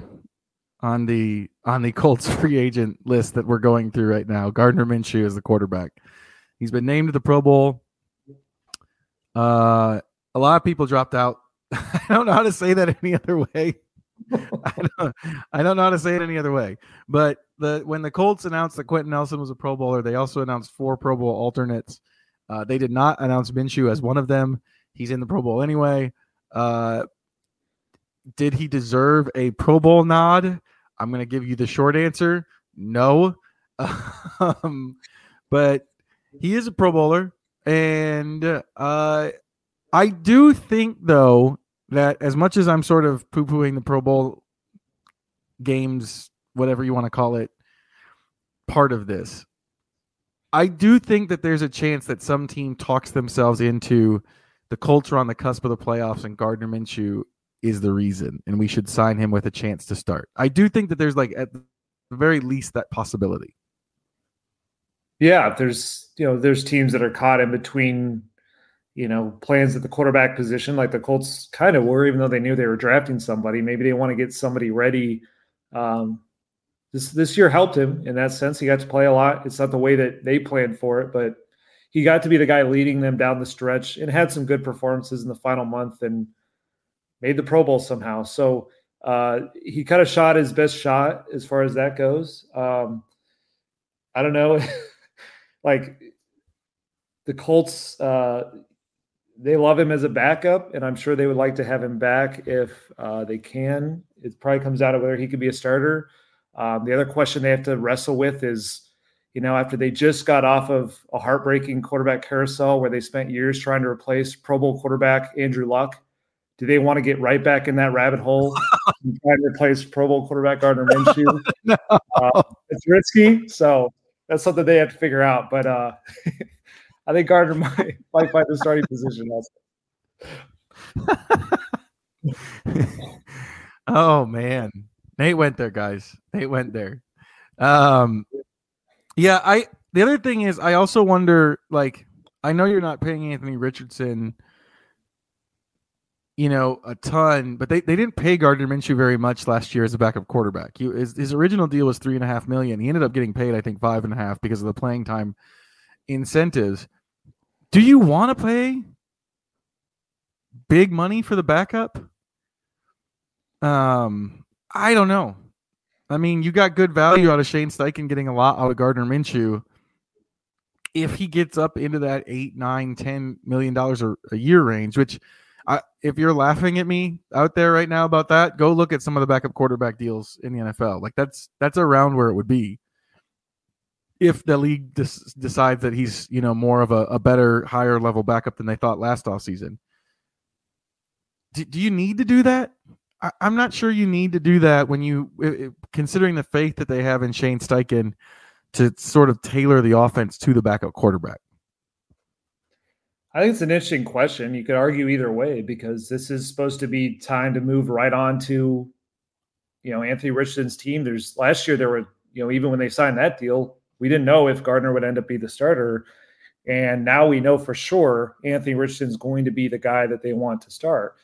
on the on the Colts free agent list that we're going through right now. Gardner Minshew is the quarterback. He's been named to the Pro Bowl. Uh, a lot of people dropped out. I don't know how to say that any other way. I don't, I don't know how to say it any other way. But the when the Colts announced that Quenton Nelson was a Pro Bowler, they also announced four Pro Bowl alternates. Uh, they did not announce Minshew as one of them. He's in the Pro Bowl anyway. Uh, did he deserve a Pro Bowl nod? I'm going to give you the short answer no. um, but he is a Pro Bowler. And uh, I do think, though, that as much as I'm sort of poo pooing the Pro Bowl games, whatever you want to call it, part of this, I do think that there's a chance that some team talks themselves into the culture on the cusp of the playoffs and Gardner Minshew is the reason, and we should sign him with a chance to start. I do think that there's like at the very least that possibility. Yeah, there's you know there's teams that are caught in between you know plans at the quarterback position, like the Colts kind of were, even though they knew they were drafting somebody. Maybe they want to get somebody ready. Um, this this year helped him in that sense. He got to play a lot. It's not the way that they planned for it, but he got to be the guy leading them down the stretch and had some good performances in the final month and made the Pro Bowl somehow. So uh, he kind of shot his best shot as far as that goes. Um, I don't know, like the Colts, uh, they love him as a backup, and I'm sure they would like to have him back if uh, they can. It probably comes out of whether he could be a starter. Um, the other question they have to wrestle with is, you know, after they just got off of a heartbreaking quarterback carousel where they spent years trying to replace Pro Bowl quarterback Andrew Luck, do they want to get right back in that rabbit hole and try to replace Pro Bowl quarterback Gardner Minshew? no. uh, it's risky, so that's something they have to figure out. But uh, I think Gardner might, might find the starting position. also. oh man, Nate went there, guys. Nate went there. Um, yeah, I. The other thing is, I also wonder. Like, I know you're not paying Anthony Richardson you know, a ton, but they, they didn't pay Gardner Minshew very much last year as a backup quarterback. He, his, his original deal was three and a half million. He ended up getting paid, I think, five and a half because of the playing time incentives. Do you want to pay big money for the backup? Um, I don't know. I mean, you got good value out of Shane Steichen getting a lot out of Gardner Minshew. If he gets up into that eight, nine, ten million dollars a year range, which I, if you're laughing at me out there right now about that, go look at some of the backup quarterback deals in the NFL. Like that's that's around where it would be if the league des- decides that he's you know more of a, a, better, higher level backup than they thought last offseason. Do, do you need to do that? I, am not sure you need to do that when you it, considering the faith that they have in Shane Steichen to sort of tailor the offense to the backup quarterback. I think it's an interesting question. You could argue either way because this is supposed to be time to move right on to, you know, Anthony Richardson's team. There's last year there were, you know, even when they signed that deal, we didn't know if Gardner would end up be the starter. And now we know for sure Anthony Richardson's going to be the guy that they want to start.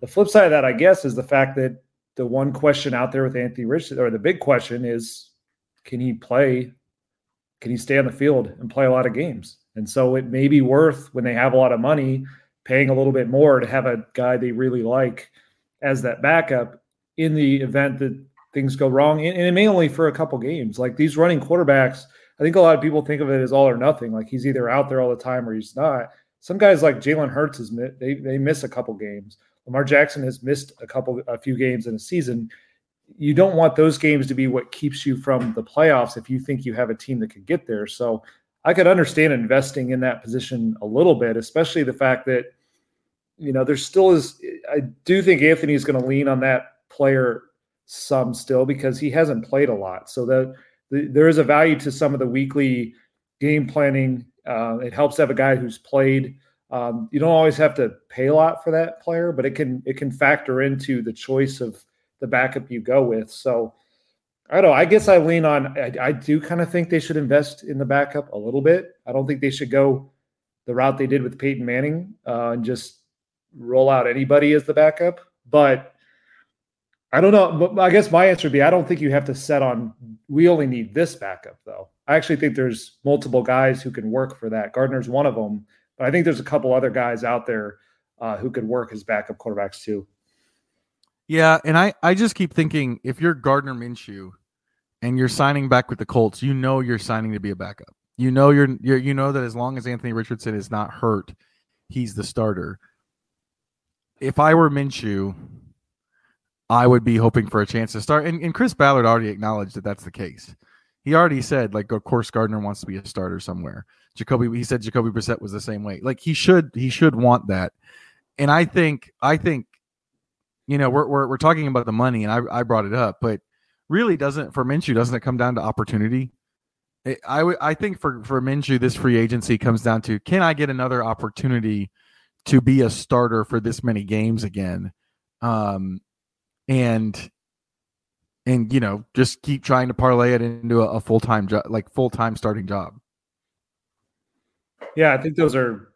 The flip side of that, I guess, is the fact that the one question out there with Anthony Richardson, or the big question is, can he play? Can he stay on the field and play a lot of games? And so it may be worth when they have a lot of money paying a little bit more to have a guy they really like as that backup in the event that things go wrong. And, it may only for a couple games. Like these running quarterbacks, I think a lot of people think of it as all or nothing. Like he's either out there all the time or he's not. Some guys like Jalen Hurts is they they miss a couple games. Lamar Jackson has missed a couple a few games in a season. You don't want those games to be what keeps you from the playoffs if you think you have a team that could get there. So I could understand investing in that position a little bit, especially the fact that, you know, there still is. I do think Anthony is going to lean on that player some still because he hasn't played a lot. So that the, there is a value to some of the weekly game planning. Uh, it helps have a guy who's played. Um, you don't always have to pay a lot for that player, but it can it can factor into the choice of the backup you go with. So I don't. I guess I lean on. I, I do kind of think they should invest in the backup a little bit. I don't think they should go the route they did with Peyton Manning uh, and just roll out anybody as the backup. But I don't know. But I guess my answer would be I don't think you have to set on. We only need this backup, though. I actually think there's multiple guys who can work for that. Gardner's one of them, but I think there's a couple other guys out there uh, who could work as backup quarterbacks too. Yeah, and I I just keep thinking if you're Gardner Minshew and you're signing back with the Colts, you know you're signing to be a backup. You know you're, you're you know that as long as Anthony Richardson is not hurt, he's the starter. If I were Minshew, I would be hoping for a chance to start. And, and Chris Ballard already acknowledged that that's the case. He already said, like, of course, Gardner wants to be a starter somewhere. Jacoby, he said Jacoby Brissett was the same way. Like he should, he should want that. And I think, I think, you know, we're we're, we're talking about the money, and I I brought it up, but really doesn't for Minshew doesn't it come down to opportunity? It, I I think for for Minshew this free agency comes down to can I get another opportunity to be a starter for this many games again, um, and and you know just keep trying to parlay it into a, a full time job like full time starting job. Yeah, I think those are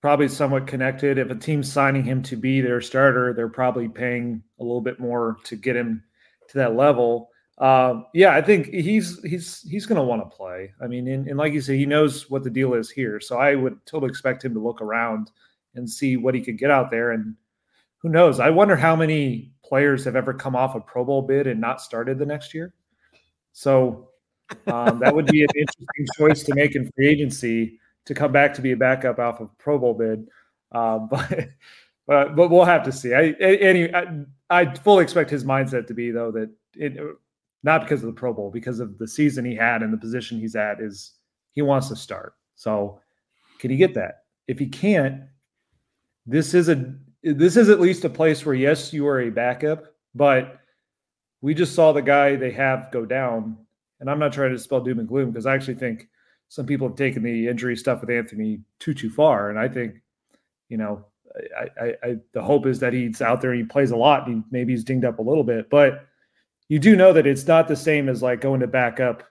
probably somewhat connected. If a team's signing him to be their starter, they're probably paying a little bit more to get him to that level. Uh, yeah, I think he's he's he's going to want to play. I mean, and, and, like you said he knows what the deal is here. So I would totally expect him to look around and see what he could get out there. And who knows? I wonder how many players have ever come off a Pro Bowl bid and not started the next year. So um, that would be an interesting choice to make in free agency to come back to be a backup off of Pro Bowl bid. Um, but but but we'll have to see. I, any, I, I fully expect his mindset to be though that it, not because of the Pro Bowl, because of the season he had and the position he's at is he wants to start. So can he get that? If he can't, this is a this is at least a place where yes, you are a backup, but we just saw the guy they have go down. And I'm not trying to spell doom and gloom because I actually think some people have taken the injury stuff with Anthony too too far. And I think, you know, I, I, I, the hope is that he's out there and he plays a lot. And maybe he's dinged up a little bit, but you do know that it's not the same as like going to back up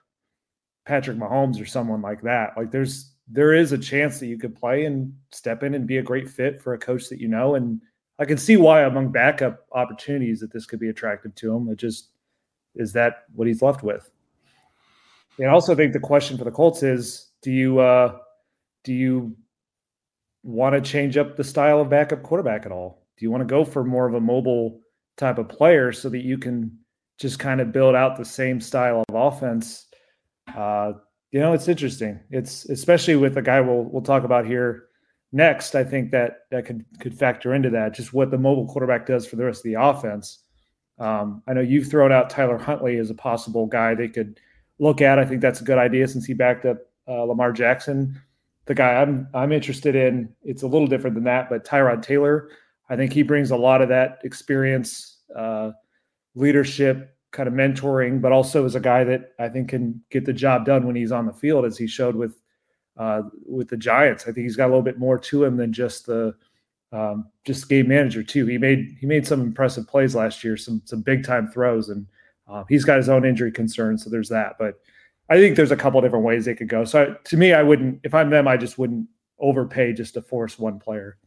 Patrick Mahomes or someone like that. Like there's there is a chance that you could play and step in and be a great fit for a coach that you know. And I can see why among backup opportunities that this could be attractive to him. It just is that what he's left with. And I also think the question for the Colts is: Do you uh, do you want to change up the style of backup quarterback at all? Do you want to go for more of a mobile type of player so that you can just kind of build out the same style of offense? Uh, you know, it's interesting. It's especially with the guy we'll we'll talk about here next. I think that that could could factor into that. Just what the mobile quarterback does for the rest of the offense. Um, I know you've thrown out Tyler Huntley as a possible guy they could look at. I think that's a good idea since he backed up uh, Lamar Jackson. The guy I'm I'm interested in, it's a little different than that, but Tyrod Taylor, I think he brings a lot of that experience, uh, leadership, kind of mentoring, but also as a guy that I think can get the job done when he's on the field, as he showed with uh, with the Giants. I think he's got a little bit more to him than just the um, just game manager too. He made he made some impressive plays last year, some some big time throws, and uh, he's got his own injury concerns, so there's that. But I think there's a couple different ways they could go. So to me, I wouldn't if I'm them, I just wouldn't overpay just to force one player.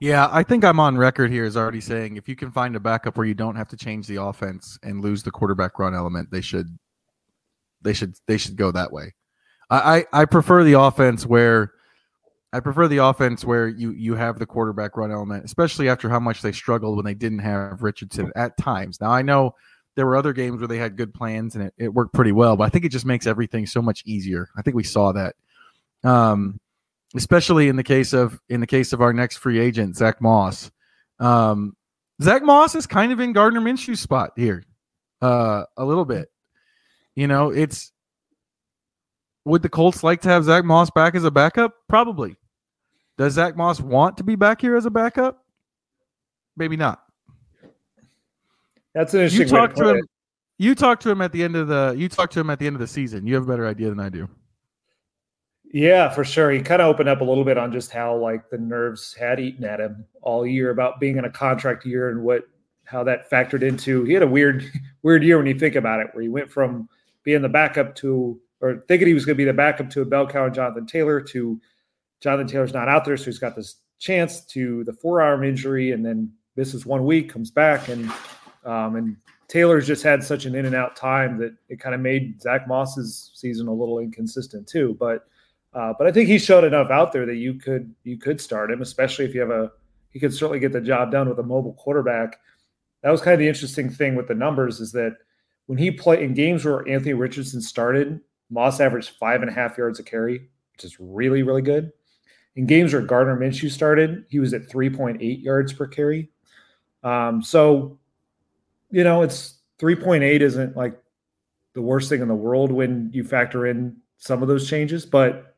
Yeah, I think I'm on record here as already saying if you can find a backup where you don't have to change the offense and lose the quarterback run element, they should they should they should go that way. I I, prefer the offense where I prefer the offense where you you have the quarterback run element, especially after how much they struggled when they didn't have Richardson at times. Now I know there were other games where they had good plans and it, it worked pretty well, but I think it just makes everything so much easier. I think we saw that. Um, especially in the case of in the case of our next free agent, Zach Moss. Um, Zach Moss is kind of in Gardner Minshew's spot here, uh, a little bit. You know, it's would the Colts like to have Zach Moss back as a backup? Probably. Does Zach Moss want to be back here as a backup? Maybe not. That's an interesting. You talk to, to him. You talk to him at the end of the. You talk to him at the end of the season. You have a better idea than I do. Yeah, for sure. He kind of opened up a little bit on just how like the nerves had eaten at him all year about being in a contract year and what how that factored into. He had a weird weird year when you think about it, where he went from being the backup to or thinking he was going to be the backup to a bell cow and Jonathan Taylor to Jonathan Taylor's not out there, so he's got this chance to the forearm injury, and then misses one week, comes back, and um, and Taylor's just had such an in and out time that it kind of made Zach Moss's season a little inconsistent too. But uh, but I think he showed enough out there that you could you could start him, especially if you have a he could certainly get the job done with a mobile quarterback. That was kind of the interesting thing with the numbers is that when he played in games where Anthony Richardson started, Moss averaged five and a half yards a carry, which is really, really good. In games where Gardner Minshew started, he was at 3.8 yards per carry. Um, so, you know, it's 3.8 isn't like the worst thing in the world when you factor in some of those changes, but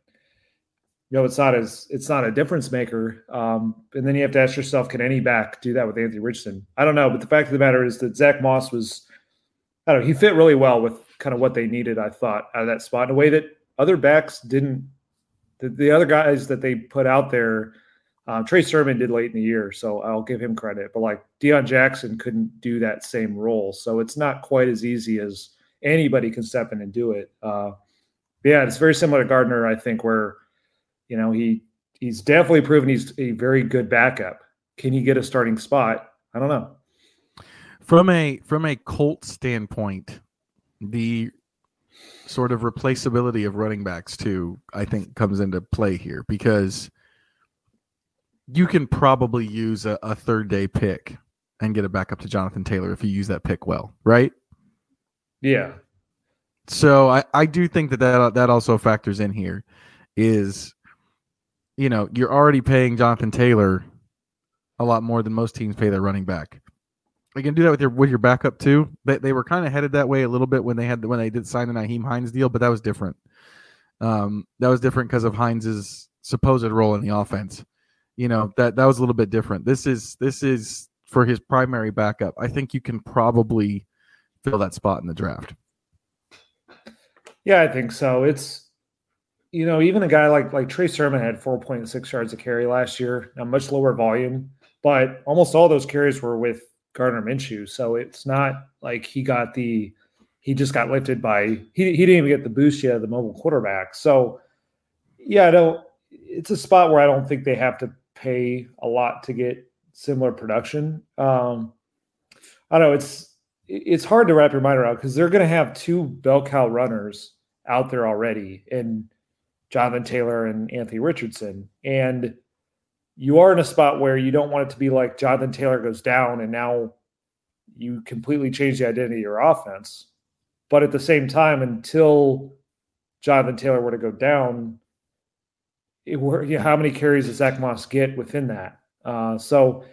you know, it's not as it's not a difference maker. Um, and then you have to ask yourself, can any back do that with Anthony Richardson? I don't know, but the fact of the matter is that Zach Moss was, I don't know, he fit really well with kind of what they needed, I thought, out of that spot in a way that other backs didn't. The, the other guys that they put out there, um, Trey Sermon did late in the year, so I'll give him credit. But like Deon Jackson couldn't do that same role, so it's not quite as easy as anybody can step in and do it. Uh, yeah, it's very similar to Gardner, I think, where you know he he's definitely proven he's a very good backup. Can he get a starting spot? I don't know. From a from a Colt standpoint, the sort of replaceability of running backs too, I think comes into play here because you can probably use a, a third day pick and get it back up to Jonathan Taylor if you use that pick well, right? Yeah. So I, I do think that, that that also factors in here is you know, you're already paying Jonathan Taylor a lot more than most teams pay their running back. You can do that with your with your backup too. They, they were kind of headed that way a little bit when they had when they did sign the Nyheim Hines deal, but that was different. Um, that was different because of Hines's supposed role in the offense. You know that that was a little bit different. This is this is for his primary backup. I think you can probably fill that spot in the draft. Yeah, I think so. It's you know even a guy like like Trey Sermon had 4.6 yards a carry last year, a much lower volume, but almost all those carries were with Gardner Minshew. So it's not like he got the he just got lifted by he he didn't even get the boost yet of the mobile quarterback. So yeah, I don't it's a spot where I don't think they have to pay a lot to get similar production. Um, I don't know. It's it's hard to wrap your mind around because they're going to have two bell cow runners out there already, and Jonathan Taylor and Anthony Richardson, and you are in a spot where you don't want it to be like Jonathan Taylor goes down and now you completely change the identity of your offense. But at the same time, until Jonathan Taylor were to go down, it were you know, how many carries does Zach Moss get within that? Uh, so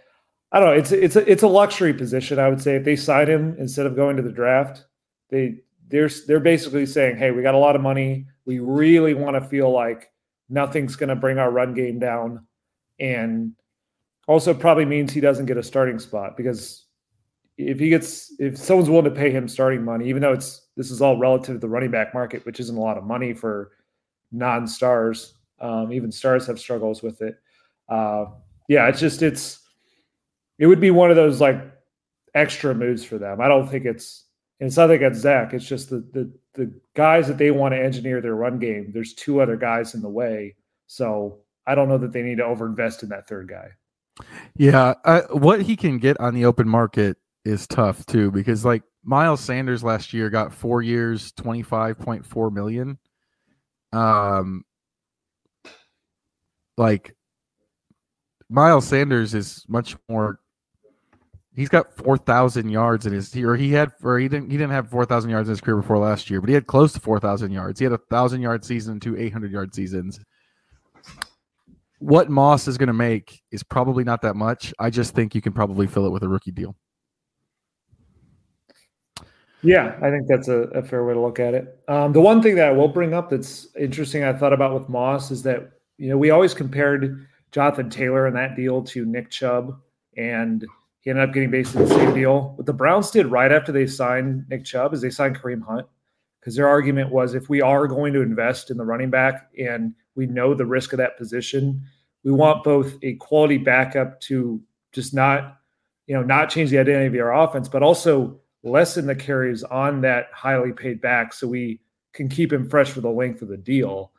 I don't know. It's it's a, it's a luxury position. I would say if they sign him instead of going to the draft, they they're they're basically saying, hey, we got a lot of money. We really want to feel like nothing's going to bring our run game down, and also probably means he doesn't get a starting spot because if he gets if someone's willing to pay him starting money, even though it's this is all relative to the running back market, which isn't a lot of money for non-stars. Um, even stars have struggles with it. Uh, yeah, it's just it's it would be one of those like extra moves for them. I don't think it's it's not like it's Zach. It's just the the the guys that they want to engineer their run game. There's two other guys in the way, so I don't know that they need to overinvest in that third guy. Yeah, uh, what he can get on the open market is tough too because like Miles Sanders last year got four years, twenty five point four million. Um, like Miles Sanders is much more. He's got four thousand yards in his or he had or he didn't he didn't have four thousand yards in his career before last year, but he had close to four thousand yards. He had a thousand yard season, two eight hundred yard seasons. What Moss is going to make is probably not that much. I just think you can probably fill it with a rookie deal. Yeah, I think that's a, a fair way to look at it. Um, the one thing that I will bring up that's interesting, I thought about with Moss is that you know we always compared Jonathan Taylor and that deal to Nick Chubb, and he ended up getting basically the same deal. What the Browns did right after they signed Nick Chubb is they signed Kareem Hunt because their argument was if we are going to invest in the running back and we know the risk of that position, we want both a quality backup to just not, you know, not change the identity of our offense, but also lessen the carries on that highly paid back so we can keep him fresh for the length of the deal.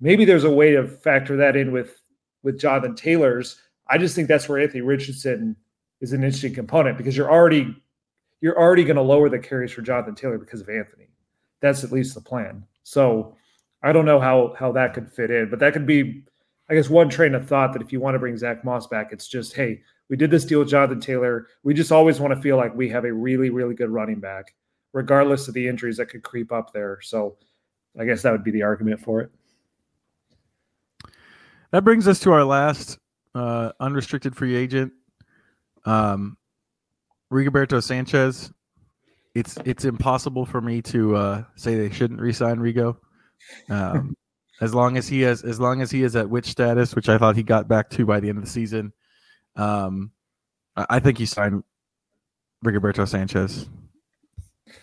Maybe there's a way to factor that in with with Jonathan Taylor's. I just think that's where Anthony Richardson is an interesting component because you're already you're already going to lower the carries for Jonathan Taylor because of Anthony. That's at least the plan. So I don't know how how that could fit in, but that could be, I guess, one train of thought that if you want to bring Zach Moss back, it's just hey, we did this deal with Jonathan Taylor. We just always want to feel like we have a really really good running back, regardless of the injuries that could creep up there. So I guess that would be the argument for it. That brings us to our last uh, unrestricted free agent, um, Rigoberto Sanchez. It's it's impossible for me to uh, say they shouldn't resign Rigo, um, as long as he has as long as he is at which status, which I thought he got back to by the end of the season. Um, I think he signed Rigoberto Sanchez.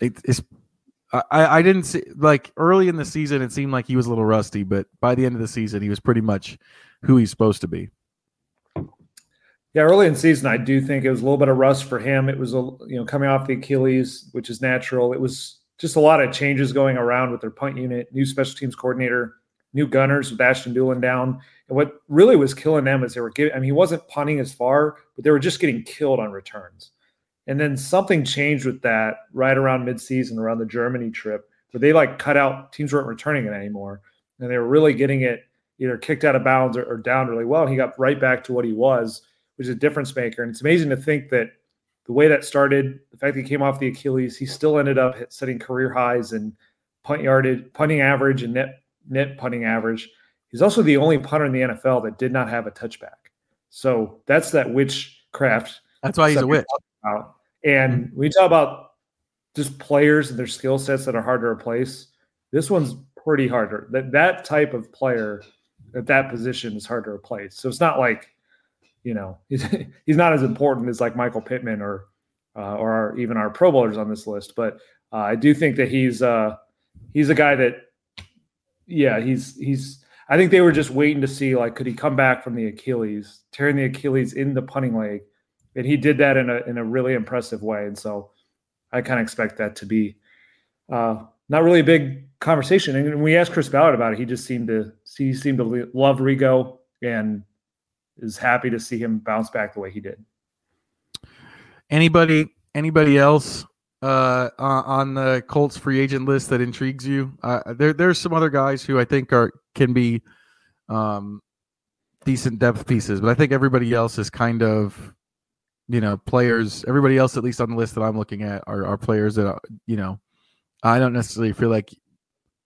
It, it's I, I didn't see like early in the season it seemed like he was a little rusty, but by the end of the season he was pretty much who he's supposed to be. Yeah, early in season I do think it was a little bit of rust for him. It was a you know coming off the Achilles, which is natural. It was just a lot of changes going around with their punt unit, new special teams coordinator, new gunners with Ashton Dulin down. And what really was killing them is they were giving I mean he wasn't punting as far, but they were just getting killed on returns. And then something changed with that right around midseason, around the Germany trip, where they like cut out teams weren't returning it anymore. And they were really getting it either kicked out of bounds or, or down really well. And he got right back to what he was, which is a difference maker. And it's amazing to think that the way that started, the fact that he came off the Achilles, he still ended up setting career highs in punt yardage, punting average, and net net punting average. He's also the only punter in the NFL that did not have a touchback. So that's that witchcraft. That's why he's a witch. And mm-hmm. we talk about just players and their skill sets that are hard to replace. This one's pretty harder. that that type of player at that position is hard to replace. So it's not like, you know, he's he's not as important as like Michael Pittman or uh, or our, even our Pro Bowlers on this list. But uh, I do think that he's uh, he's a guy that, yeah, he's he's. I think they were just waiting to see like could he come back from the Achilles, tearing the Achilles in the punting leg and he did that in a in a really impressive way. And so I kind of expect that to be uh, not really a big conversation. And when we asked Chris Ballard about it, he just seemed to he seemed to love Rigo and is happy to see him bounce back the way he did. Anybody anybody else uh, on the Colts free agent list that intrigues you? Uh, there there's some other guys who I think are can be um, decent depth pieces, but I think everybody else is kind of you know players. Everybody else, at least on the list that I'm looking at, are, are players that are, you know I don't necessarily feel like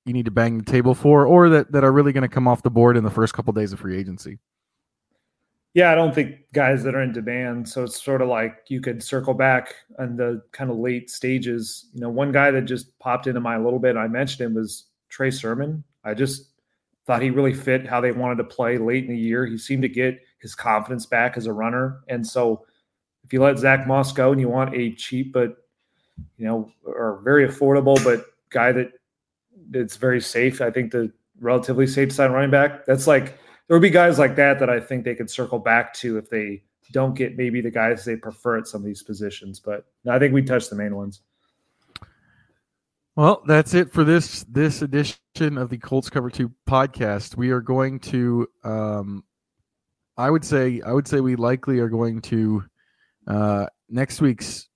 you need to bang the table for, or that that are really going to come off the board in the first couple of days of free agency. Yeah, I don't think guys that are in demand. So it's sort of like you could circle back on the kind of late stages. You know, one guy that just popped into my a little bit, I mentioned him was Trey Sermon. I just thought he really fit how they wanted to play late in the year. He seemed to get his confidence back as a runner. And so if you let Zach Moss go and you want a cheap but you know, or very affordable, but guy that it's very safe. I think the relatively safe side running back. That's like there would be guys like that that I think they could circle back to if they don't get maybe the guys they prefer at some of these positions. But I think we touched the main ones. Well, that's it for this this edition of the Colts Cover Two podcast. We are going to, um, I would say, I would say we likely are going to uh, next week's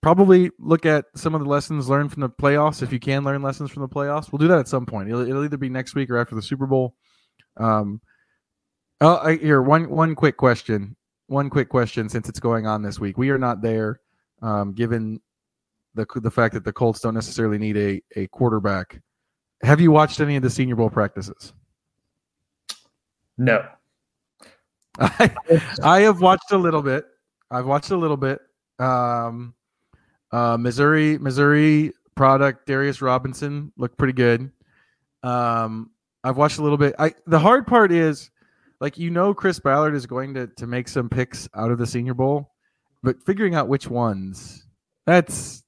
probably look at some of the lessons learned from the playoffs if you can learn lessons from the playoffs. We'll do that at some point. It'll, it'll either be next week or after the Super Bowl. Um, Oh, I, here one one quick question. One quick question since it's going on this week. We are not there, um, given the the fact that the Colts don't necessarily need a a quarterback. Have you watched any of the Senior Bowl practices? No. I, I have watched a little bit. I've watched a little bit. Um, uh, Missouri Missouri product Darius Robinson looked pretty good. Um, I've watched a little bit. I the hard part is like you know Chris Ballard is going to to make some picks out of the Senior Bowl, but figuring out which ones that's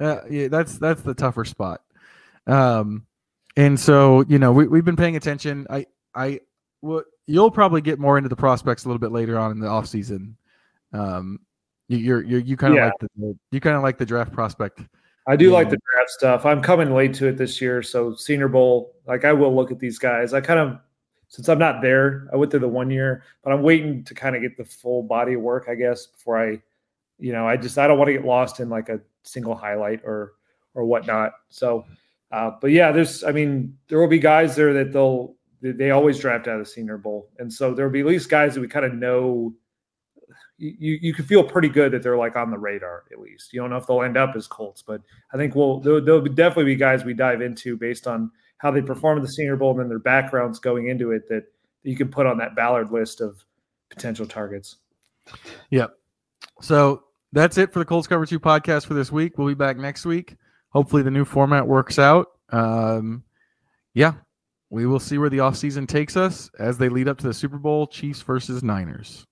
uh, yeah, that's that's the tougher spot. Um, and so you know we we've been paying attention. I I well, you'll probably get more into the prospects a little bit later on in the off season. Um, you, you're you're you kind of yeah. like the you kind of like the draft prospect. I do like the draft stuff. I'm coming late to it this year, so Senior Bowl, like I will look at these guys. I kind of since I'm not there, I went through the one year, but I'm waiting to kind of get the full body of work, I guess, before I, you know, I just I don't want to get lost in like a single highlight or or whatnot. So, uh, but yeah, there's, I mean, there will be guys there that they'll they always draft out of the Senior Bowl, and so there'll be at least guys that we kind of know. You you can feel pretty good that they're like on the radar at least. You don't know if they'll end up as Colts, but I think we'll there'll, there'll definitely be guys we dive into based on how they perform in the Senior Bowl and then their backgrounds going into it that, that you can put on that Ballard list of potential targets. Yep. So that's it for the Colts Cover 2 podcast for this week. We'll be back next week. Hopefully the new format works out. Um, yeah, we will see where the offseason takes us as they lead up to the Super Bowl Chiefs versus Niners.